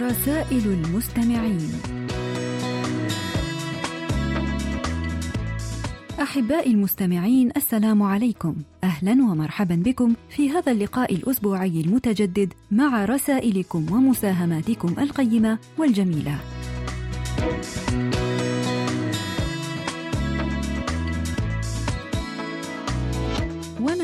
رسائل المستمعين. أحبائي المستمعين السلام عليكم. أهلا ومرحبا بكم في هذا اللقاء الأسبوعي المتجدد مع رسائلكم ومساهماتكم القيمة والجميلة.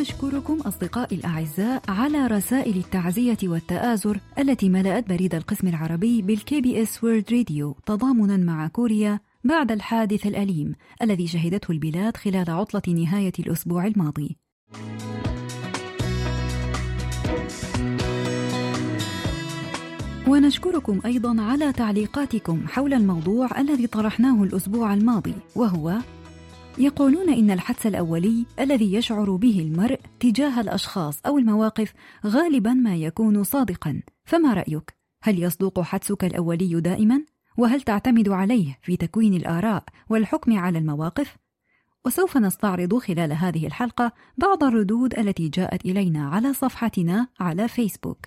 ونشكركم أصدقائي الأعزاء على رسائل التعزية والتآزر التي ملأت بريد القسم العربي بال KBS World Radio تضامنا مع كوريا بعد الحادث الأليم الذي شهدته البلاد خلال عطلة نهاية الأسبوع الماضي. ونشكركم أيضا على تعليقاتكم حول الموضوع الذي طرحناه الأسبوع الماضي وهو يقولون إن الحدس الأولي الذي يشعر به المرء تجاه الأشخاص أو المواقف غالبا ما يكون صادقا فما رأيك؟ هل يصدق حدسك الأولي دائما؟ وهل تعتمد عليه في تكوين الآراء والحكم على المواقف؟ وسوف نستعرض خلال هذه الحلقة بعض الردود التي جاءت إلينا على صفحتنا على فيسبوك.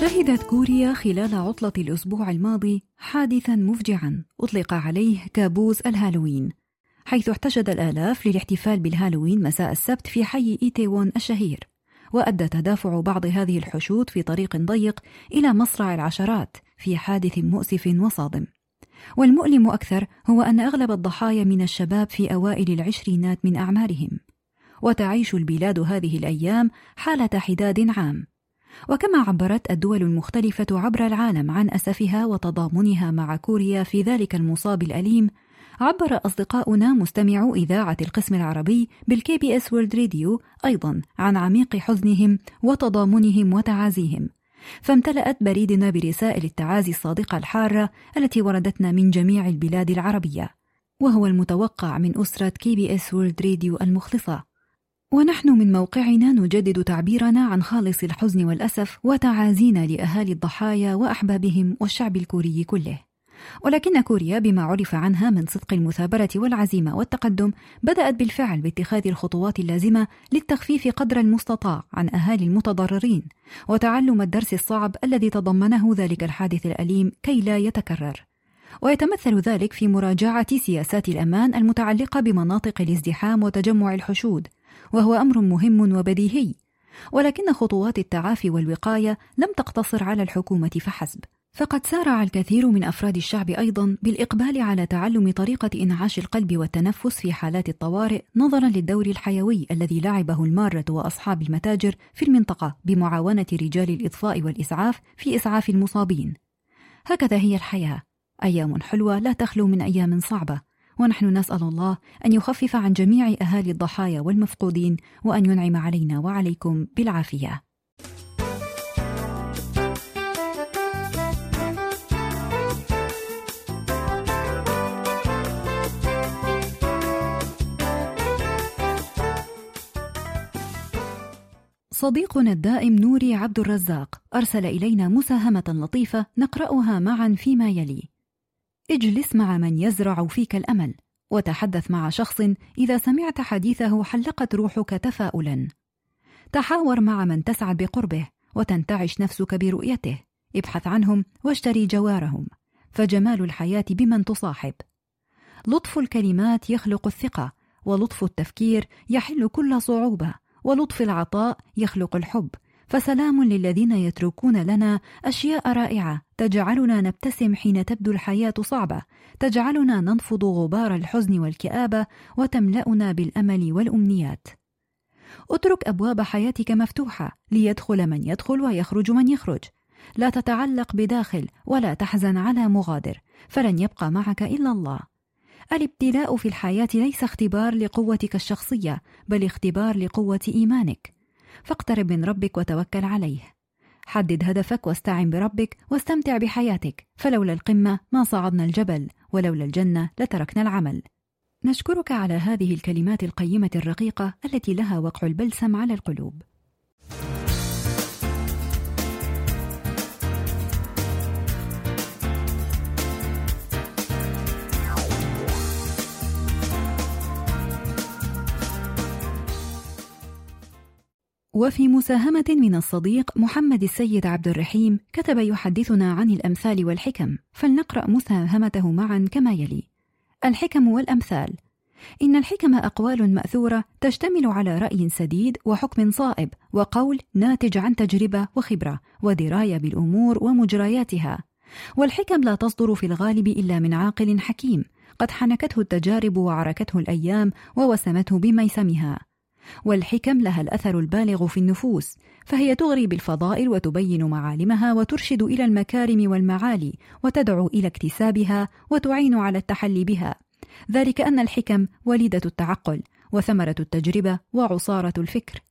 شهدت كوريا خلال عطلة الأسبوع الماضي حادثا مفجعا أطلق عليه كابوس الهالوين حيث احتشد الآلاف للاحتفال بالهالوين مساء السبت في حي إيتيوون الشهير وأدى تدافع بعض هذه الحشود في طريق ضيق إلى مصرع العشرات في حادث مؤسف وصادم. والمؤلم أكثر هو أن أغلب الضحايا من الشباب في أوائل العشرينات من أعمارهم وتعيش البلاد هذه الأيام حالة حداد عام. وكما عبرت الدول المختلفة عبر العالم عن أسفها وتضامنها مع كوريا في ذلك المصاب الأليم عبر أصدقاؤنا مستمعو إذاعة القسم العربي بال KBS World Radio أيضا عن عميق حزنهم وتضامنهم وتعازيهم. فامتلأت بريدنا برسائل التعازي الصادقة الحارة التي وردتنا من جميع البلاد العربية. وهو المتوقع من أسرة KBS World Radio المخلصة. ونحن من موقعنا نجدد تعبيرنا عن خالص الحزن والأسف وتعازينا لأهالي الضحايا وأحبابهم والشعب الكوري كله. ولكن كوريا بما عرف عنها من صدق المثابرة والعزيمة والتقدم بدأت بالفعل باتخاذ الخطوات اللازمة للتخفيف قدر المستطاع عن أهالي المتضررين وتعلم الدرس الصعب الذي تضمنه ذلك الحادث الأليم كي لا يتكرر. ويتمثل ذلك في مراجعة سياسات الأمان المتعلقة بمناطق الازدحام وتجمع الحشود وهو أمر مهم وبديهي. ولكن خطوات التعافي والوقاية لم تقتصر على الحكومة فحسب. فقد سارع الكثير من أفراد الشعب أيضا بالإقبال على تعلم طريقة إنعاش القلب والتنفس في حالات الطوارئ نظرا للدور الحيوي الذي لعبه المارة وأصحاب المتاجر في المنطقة بمعاونة رجال الإطفاء والإسعاف في إسعاف المصابين. هكذا هي الحياة. أيام حلوة لا تخلو من أيام صعبة. ونحن نسأل الله أن يخفف عن جميع أهالي الضحايا والمفقودين وأن ينعم علينا وعليكم بالعافية. صديقنا الدائم نوري عبد الرزاق أرسل إلينا مساهمة لطيفة نقرأها معا فيما يلي. اجلس مع من يزرع فيك الأمل وتحدث مع شخص إذا سمعت حديثه حلقت روحك تفاؤلا. تحاور مع من تسعد بقربه وتنتعش نفسك برؤيته. ابحث عنهم واشتري جوارهم. فجمال الحياة بمن تصاحب. لطف الكلمات يخلق الثقة ولطف التفكير يحل كل صعوبة ولطف العطاء يخلق الحب. فسلام للذين يتركون لنا أشياء رائعة. تجعلنا نبتسم حين تبدو الحياة صعبة. تجعلنا ننفض غبار الحزن والكآبة وتملأنا بالأمل والأمنيات. اترك أبواب حياتك مفتوحة ليدخل من يدخل ويخرج من يخرج. لا تتعلق بداخل ولا تحزن على مغادر. فلن يبقى معك إلا الله. الابتلاء في الحياة ليس اختبار لقوتك الشخصية بل اختبار لقوة إيمانك. فاقترب من ربك وتوكل عليه. حدد هدفك واستعن بربك واستمتع بحياتك فلولا القمة ما صعدنا الجبل ولولا الجنة لتركنا العمل. نشكرك على هذه الكلمات القيمة الرقيقة التي لها وقع البلسم على القلوب. وفي مساهمة من الصديق محمد السيد عبد الرحيم كتب يحدثنا عن الأمثال والحكم فلنقرأ مساهمته معا كما يلي. الحكم والأمثال. إن الحكم أقوال مأثورة تشتمل على رأي سديد وحكم صائب وقول ناتج عن تجربة وخبرة ودراية بالأمور ومجرياتها. والحكم لا تصدر في الغالب إلا من عاقل حكيم قد حنكته التجارب وعركته الأيام ووسمته بميسمها. والحكم لها الأثر البالغ في النفوس فهي تغري بالفضائل وتبين معالمها وترشد إلى المكارم والمعالي وتدعو إلى اكتسابها وتعين على التحلي بها. ذلك أن الحكم وليدة التعقل وثمرة التجربة وعصارة الفكر.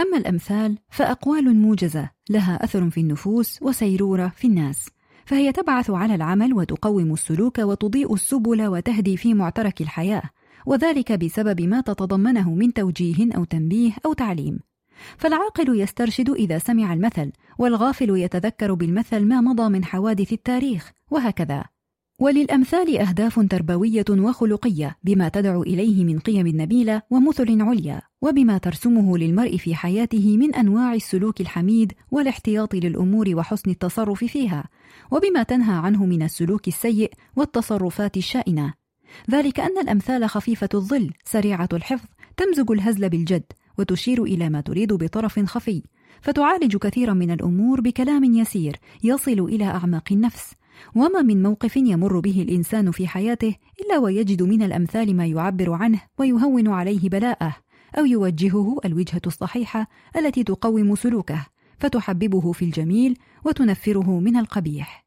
أما الأمثال فأقوال موجزة لها أثر في النفوس وسيرورة في الناس فهي تبعث على العمل وتقوم السلوك وتضيء السبل وتهدي في معترك الحياة. وذلك بسبب ما تتضمنه من توجيه أو تنبيه أو تعليم. فالعاقل يسترشد إذا سمع المثل والغافل يتذكر بالمثل ما مضى من حوادث التاريخ وهكذا. وللأمثال أهداف تربوية وخلقية بما تدعو إليه من قيم نبيلة ومثل عليا وبما ترسمه للمرء في حياته من أنواع السلوك الحميد والاحتياط للأمور وحسن التصرف فيها وبما تنهى عنه من السلوك السيء والتصرفات الشائنة. ذلك أن الأمثال خفيفة الظل سريعة الحفظ تمزج الهزل بالجد وتشير إلى ما تريد بطرف خفي فتعالج كثيرا من الأمور بكلام يسير يصل إلى أعماق النفس. وما من موقف يمر به الإنسان في حياته إلا ويجد من الأمثال ما يعبر عنه ويهون عليه بلاءه أو يوجهه الوجهة الصحيحة التي تقوم سلوكه فتحببه في الجميل وتنفره من القبيح.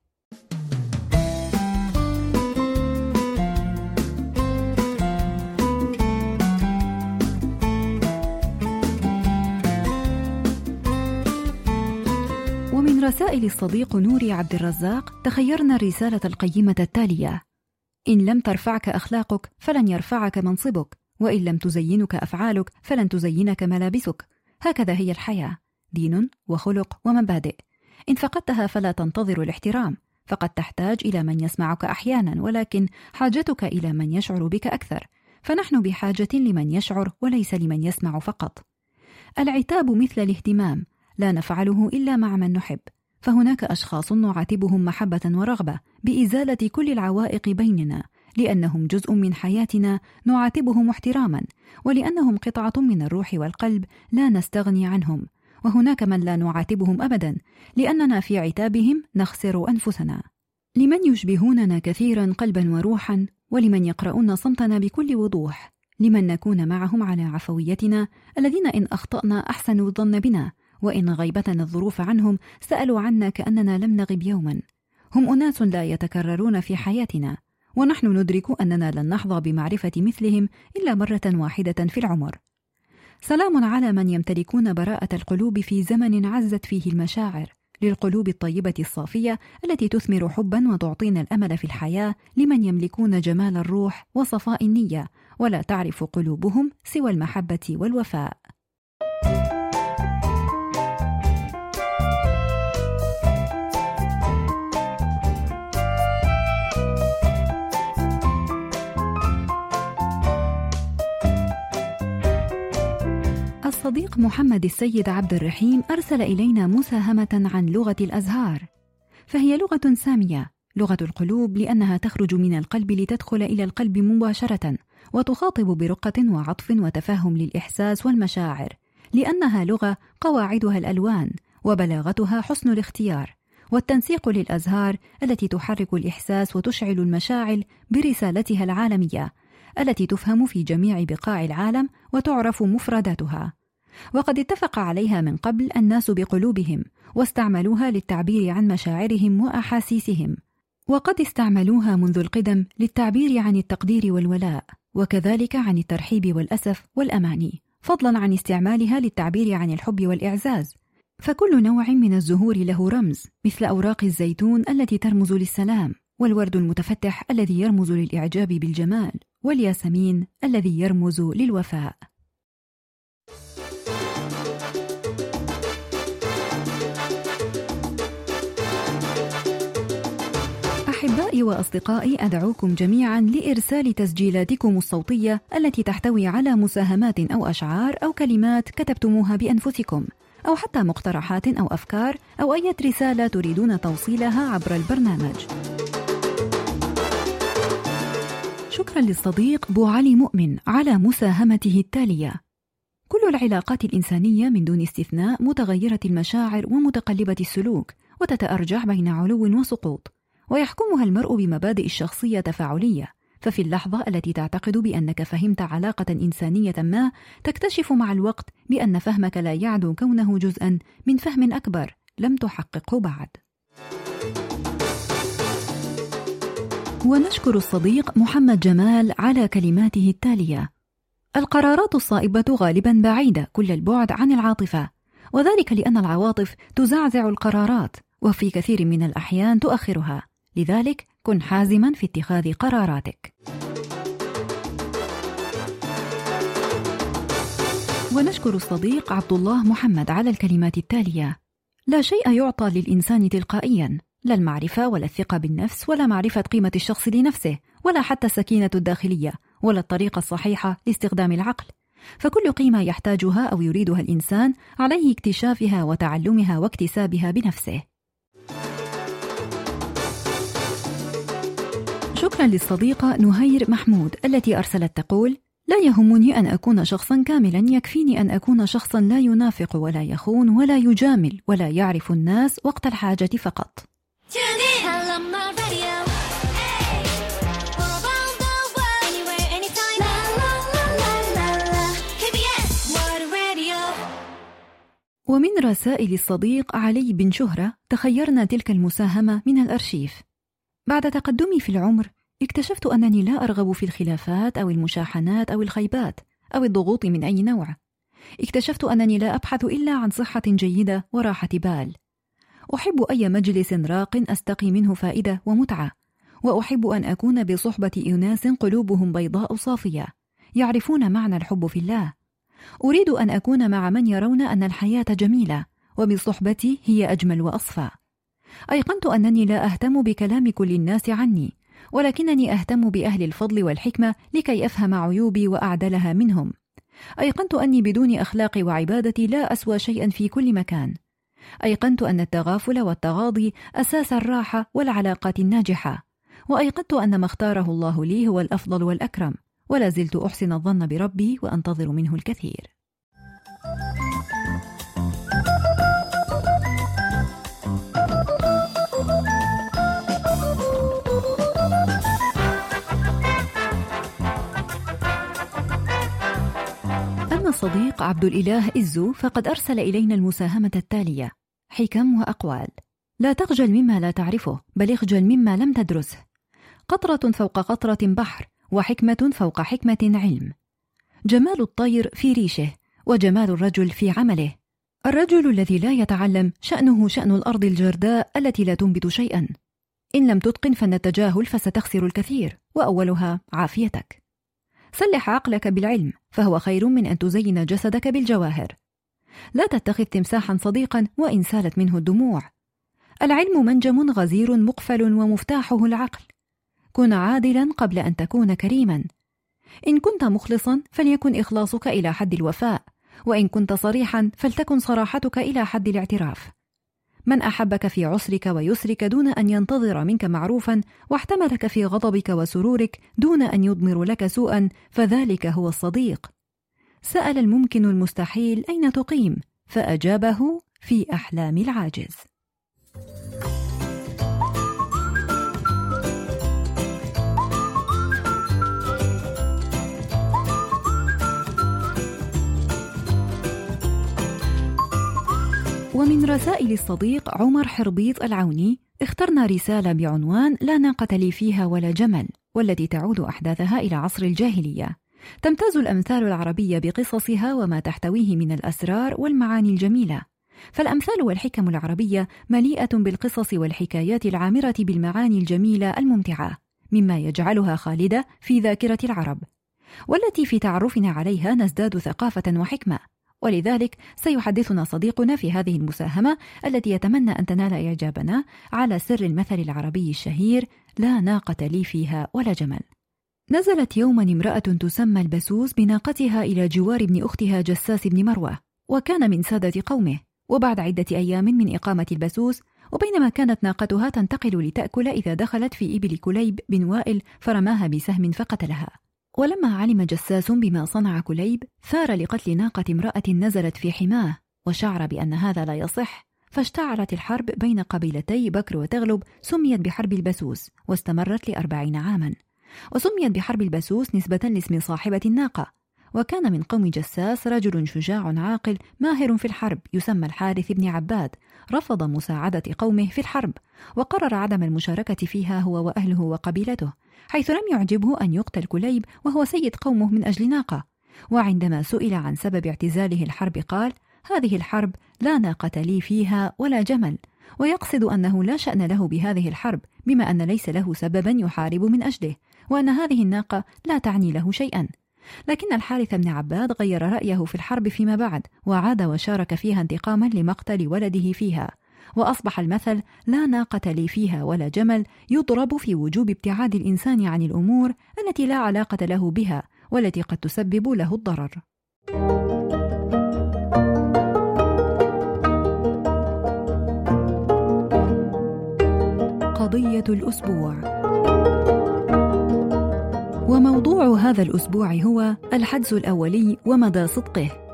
ومن رسائل الصديق نوري عبد الرزاق تخيرنا الرسالة القيمة التالية: إن لم ترفعك أخلاقك فلن يرفعك منصبك، وإن لم تزينك أفعالك فلن تزينك ملابسك، هكذا هي الحياة، دين وخلق ومبادئ. إن فقدتها فلا تنتظر الاحترام، فقد تحتاج إلى من يسمعك أحيانا، ولكن حاجتك إلى من يشعر بك أكثر، فنحن بحاجة لمن يشعر وليس لمن يسمع فقط. العتاب مثل الاهتمام، لا نفعله إلا مع من نحب. فهناك أشخاص نعاتبهم محبة ورغبة بإزالة كل العوائق بيننا لأنهم جزء من حياتنا نعاتبهم احتراما ولأنهم قطعة من الروح والقلب لا نستغني عنهم. وهناك من لا نعاتبهم ابدا لأننا في عتابهم نخسر أنفسنا. لمن يشبهوننا كثيرا قلبا وروحا ولمن يقرؤون صمتنا بكل وضوح؟ لمن نكون معهم على عفويتنا الذين إن أخطأنا أحسنوا الظن بنا؟ وإن غيبتنا الظروف عنهم سألوا عنا كأننا لم نغب يوما. هم أناس لا يتكررون في حياتنا ونحن ندرك أننا لن نحظى بمعرفة مثلهم إلا مرة واحدة في العمر. سلام على من يمتلكون براءة القلوب في زمن عزت فيه المشاعر للقلوب الطيبة الصافية التي تثمر حبا وتعطينا الأمل في الحياة لمن يملكون جمال الروح وصفاء النية ولا تعرف قلوبهم سوى المحبة والوفاء. الصديق محمد السيد عبد الرحيم أرسل إلينا مساهمة عن لغة الأزهار. فهي لغة سامية لغة القلوب لأنها تخرج من القلب لتدخل إلى القلب مباشرة وتخاطب برقة وعطف وتفهم للإحساس والمشاعر لأنها لغة قواعدها الألوان وبلاغتها حسن الاختيار والتنسيق للأزهار التي تحرك الإحساس وتشعل المشاعل برسالتها العالمية التي تفهم في جميع بقاع العالم وتعرف مفرداتها. وقد اتفق عليها من قبل الناس بقلوبهم واستعملوها للتعبير عن مشاعرهم وأحاسيسهم. وقد استعملوها منذ القدم للتعبير عن التقدير والولاء وكذلك عن الترحيب والأسف والأماني فضلا عن استعمالها للتعبير عن الحب والإعزاز. فكل نوع من الزهور له رمز مثل أوراق الزيتون التي ترمز للسلام والورد المتفتح الذي يرمز للإعجاب بالجمال والياسمين الذي يرمز للوفاء. أحبائي وأصدقائي أدعوكم جميعا لإرسال تسجيلاتكم الصوتية التي تحتوي على مساهمات أو أشعار أو كلمات كتبتموها بأنفسكم أو حتى مقترحات أو أفكار أو أي رسالة تريدون توصيلها عبر البرنامج. شكرا للصديق بو علي مؤمن على مساهمته التالية. كل العلاقات الإنسانية من دون استثناء متغيرة المشاعر ومتقلبة السلوك وتتأرجح بين علو وسقوط ويحكمها المرء بمبادئ الشخصية تفاعلية. ففي اللحظة التي تعتقد بأنك فهمت علاقة إنسانية ما تكتشف مع الوقت بأن فهمك لا يعدو كونه جزءا من فهم أكبر لم تحققه بعد. ونشكر الصديق محمد جمال على كلماته التالية: القرارات الصائبة غالبا بعيدة كل البعد عن العاطفة، وذلك لأن العواطف تزعزع القرارات، وفي كثير من الأحيان تؤخرها، لذلك كن حازما في اتخاذ قراراتك. ونشكر الصديق عبد الله محمد على الكلمات التالية. لا شيء يعطى للإنسان تلقائيا. لا المعرفة ولا الثقة بالنفس ولا معرفة قيمة الشخص لنفسه ولا حتى السكينة الداخلية ولا الطريقة الصحيحة لاستخدام العقل. فكل قيمة يحتاجها أو يريدها الإنسان عليه اكتشافها وتعلمها واكتسابها بنفسه. شكرا للصديقة نهير محمود التي أرسلت تقول: لا يهمني أن أكون شخصا كاملا يكفيني أن أكون شخصا لا ينافق ولا يخون ولا يجامل ولا يعرف الناس وقت الحاجة فقط. ومن رسائل الصديق علي بن شهرة تخيرنا تلك المساهمة من الأرشيف. بعد تقدمي في العمر اكتشفت أنني لا أرغب في الخلافات أو المشاحنات أو الخيبات أو الضغوط من أي نوع. اكتشفت أنني لا أبحث إلا عن صحة جيدة وراحة بال. أحب أي مجلس راق أستقي منه فائدة ومتعة. وأحب أن أكون بصحبة أناس قلوبهم بيضاء صافية يعرفون معنى الحب في الله. أريد أن أكون مع من يرون أن الحياة جميلة وبصحبتي هي أجمل وأصفى. أيقنت أنني لا أهتم بكلام كل الناس عني. ولكنني أهتم بأهل الفضل والحكمة لكي أفهم عيوبي وأعدلها منهم. أيقنت أني بدون أخلاق وعبادة لا أسوى شيئا في كل مكان. أيقنت أن التغافل والتغاضي أساس الراحة والعلاقات الناجحة. وأيقنت أن ما اختاره الله لي هو الأفضل والأكرم. ولا زلت أحسن الظن بربي وأنتظر منه الكثير. الصديق عبد الإله إزو فقد أرسل إلينا المساهمة التالية. حكم وأقوال. لا تخجل مما لا تعرفه بل اخجل مما لم تدرسه. قطرة فوق قطرة بحر وحكمة فوق حكمة علم. جمال الطير في ريشه وجمال الرجل في عمله. الرجل الذي لا يتعلم شأنه شأن الأرض الجرداء التي لا تنبت شيئا. إن لم تتقن فن التجاهل فستخسر الكثير وأولها عافيتك. سلح عقلك بالعلم فهو خير من أن تزين جسدك بالجواهر. لا تتخذ تمساحا صديقا وإن سالت منه الدموع. العلم منجم غزير مقفل ومفتاحه العقل. كن عادلا قبل أن تكون كريما. إن كنت مخلصا فليكن إخلاصك إلى حد الوفاء وإن كنت صريحا فلتكن صراحتك إلى حد الاعتراف. من أحبك في عسرك ويسرك دون أن ينتظر منك معروفا واحتملك في غضبك وسرورك دون أن يضمر لك سوءا فذلك هو الصديق. سأل الممكن المستحيل أين تقيم فأجابه في أحلام العاجز. ومن رسائل الصديق عمر حربيط العوني اخترنا رسالة بعنوان لا ناقة لي فيها ولا جمل والتي تعود أحداثها إلى عصر الجاهلية. تمتاز الأمثال العربية بقصصها وما تحتويه من الأسرار والمعاني الجميلة. فالأمثال والحكم العربية مليئة بالقصص والحكايات العامرة بالمعاني الجميلة الممتعة مما يجعلها خالدة في ذاكرة العرب. والتي في تعرفنا عليها نزداد ثقافة وحكمة. ولذلك سيحدثنا صديقنا في هذه المساهمة التي يتمنى أن تنال إعجابنا على سر المثل العربي الشهير لا ناقة لي فيها ولا جمل نزلت يوما امرأة تسمى البسوس بناقتها إلى جوار ابن أختها جساس بن مروة وكان من سادة قومه. وبعد عدة أيام من إقامة البسوس وبينما كانت ناقتها تنتقل لتأكل إذا دخلت في إبل كليب بن وائل فرماها بسهم فقتلها. ولما علم جساس بما صنع كليب ثار لقتل ناقة امرأة نزلت في حماه وشعر بأن هذا لا يصح فاشتعلت الحرب بين قبيلتي بكر وتغلب سميت بحرب البسوس واستمرت لأربعين عاما. وسميت بحرب البسوس نسبة لاسم صاحبة الناقة. وكان من قوم جساس رجل شجاع عاقل ماهر في الحرب يسمى الحارث بن عباد. رفض مساعدة قومه في الحرب وقرر عدم المشاركة فيها هو وأهله وقبيلته. حيث لم يعجبه أن يقتل كليب وهو سيد قومه من أجل ناقة. وعندما سئل عن سبب اعتزاله الحرب قال هذه الحرب لا ناقة لي فيها ولا جمل ويقصد أنه لا شأن له بهذه الحرب بما أن ليس له سببا يحارب من أجله وأن هذه الناقة لا تعني له شيئا. لكن الحارث بن عباد غير رأيه في الحرب فيما بعد وعاد وشارك فيها انتقاما لمقتل ولده فيها. وأصبح المثل لا ناقة لي فيها ولا جمل يضرب في وجوب ابتعاد الإنسان عن الأمور التي لا علاقة له بها والتي قد تسبب له الضرر. قضية الأسبوع وموضوع هذا الأسبوع هو الحدس الأولي ومدى صدقه.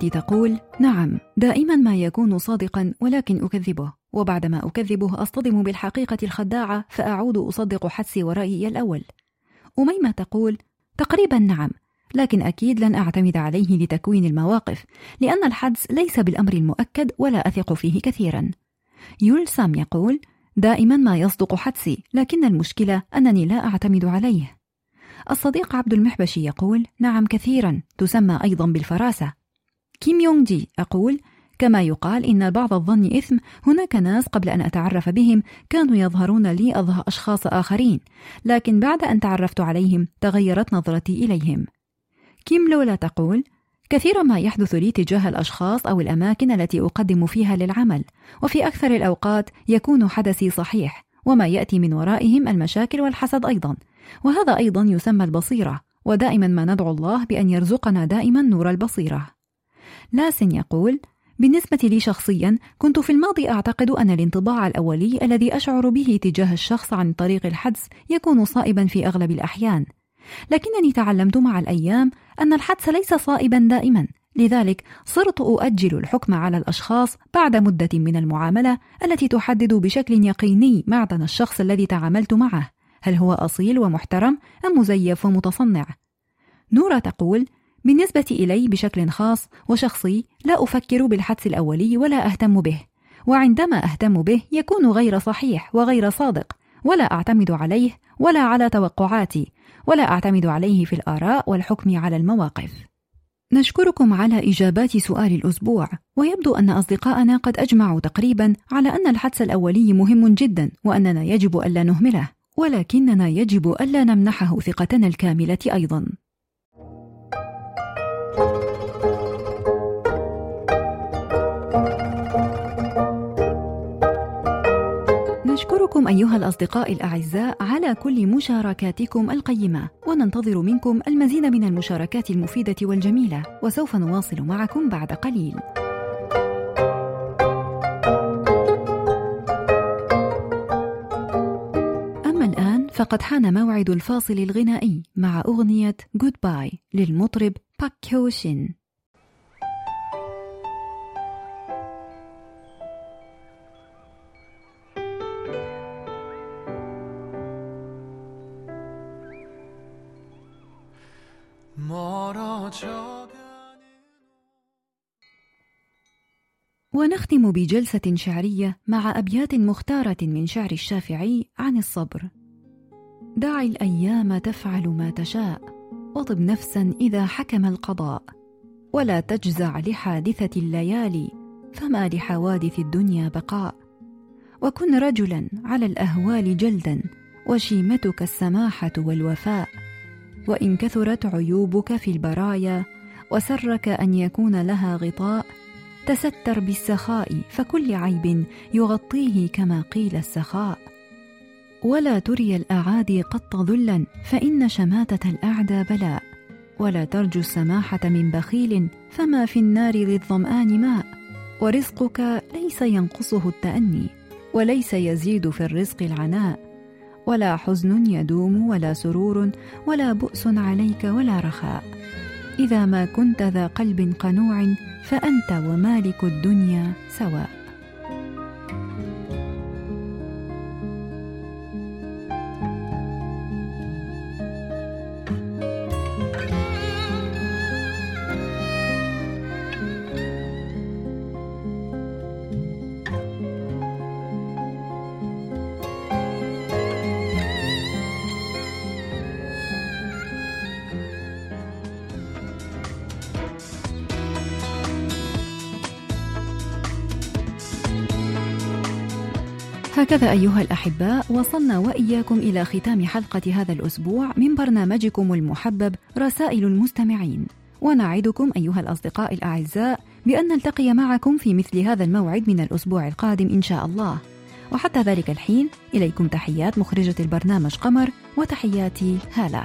مرادي تقول: نعم، دائما ما يكون صادقا ولكن أكذبه، وبعدما أكذبه أصطدم بالحقيقة الخداعة فأعود أصدق حدسي ورأيي الأول. أميمة تقول: تقريبا نعم، لكن أكيد لن أعتمد عليه لتكوين المواقف لأن الحدس ليس بالأمر المؤكد ولا أثق فيه كثيرا. يول سام يقول دائما ما يصدق حدسي لكن المشكلة أنني لا أعتمد عليه. الصديق عبد المحبشي يقول نعم كثيرا تسمى أيضا بالفراسة. كيم يونغ جي أقول كما يقال إن بعض الظن إثم هناك ناس قبل أن أتعرف بهم كانوا يظهرون لي أشخاص آخرين لكن بعد أن تعرفت عليهم تغيرت نظرتي إليهم. كيم لولا تقول كثيرا ما يحدث لي تجاه الأشخاص أو الأماكن التي أقدم فيها للعمل وفي أكثر الأوقات يكون حدسي صحيح وما يأتي من ورائهم المشاكل والحسد أيضا. وهذا أيضا يسمى البصيرة ودائما ما ندعو الله بأن يرزقنا دائما نور البصيرة. لاسن يقول بالنسبة لي شخصيا كنت في الماضي أعتقد أن الانطباع الأولي الذي أشعر به تجاه الشخص عن طريق الحدس يكون صائبا في أغلب الأحيان لكنني تعلمت مع الأيام أن الحدس ليس صائبا دائما لذلك صرت أؤجل الحكم على الأشخاص بعد مدة من المعاملة التي تحدد بشكل يقيني معدن الشخص الذي تعاملت معه هل هو أصيل ومحترم أم مزيف ومتصنع؟ نورة تقول: بالنسبة إلي بشكل خاص وشخصي لا أفكر بالحدس الأولي ولا أهتم به، وعندما أهتم به يكون غير صحيح وغير صادق، ولا أعتمد عليه ولا على توقعاتي، ولا أعتمد عليه في الآراء والحكم على المواقف. نشكركم على إجابات سؤال الأسبوع، ويبدو أن أصدقاءنا قد أجمعوا تقريبا على أن الحدس الأولي مهم جدا وأننا يجب ألا نهمله، ولكننا يجب ألا نمنحه ثقتنا الكاملة أيضا. نشكركم أيها الأصدقاء الأعزاء على كل مشاركاتكم القيمة وننتظر منكم المزيد من المشاركات المفيدة والجميلة وسوف نواصل معكم بعد قليل. أما الآن فقد حان موعد الفاصل الغنائي مع أغنية باي للمطرب باك كيوشين ونختم بجلسة شعرية مع أبيات مختارة من شعر الشافعي عن الصبر. دع الأيام تفعل ما تشاء وطب نفسا إذا حكم القضاء. ولا تجزع لحادثة الليالي فما لحوادث الدنيا بقاء. وكن رجلا على الأهوال جلدا وشيمتك السماحة والوفاء. وإن كثرت عيوبك في البرايا وسرك أن يكون لها غطاء تستر بالسخاء فكل عيب يغطيه كما قيل السخاء. ولا تري الأعادي قط ذلا فإن شماتة الأعدى بلاء. ولا ترجو السماحة من بخيل فما في النار للظمان ماء. ورزقك ليس ينقصه التأني وليس يزيد في الرزق العناء. ولا حزن يدوم ولا سرور ولا بؤس عليك ولا رخاء. إذا ما كنت ذا قلب قنوع فأنت ومالك الدنيا سواء. هكذا أيها الأحباء وصلنا وإياكم إلى ختام حلقة هذا الأسبوع من برنامجكم المحبب رسائل المستمعين. ونعدكم أيها الأصدقاء الأعزاء بأن نلتقي معكم في مثل هذا الموعد من الأسبوع القادم إن شاء الله. وحتى ذلك الحين إليكم تحيات مخرجة البرنامج قمر وتحياتي هالة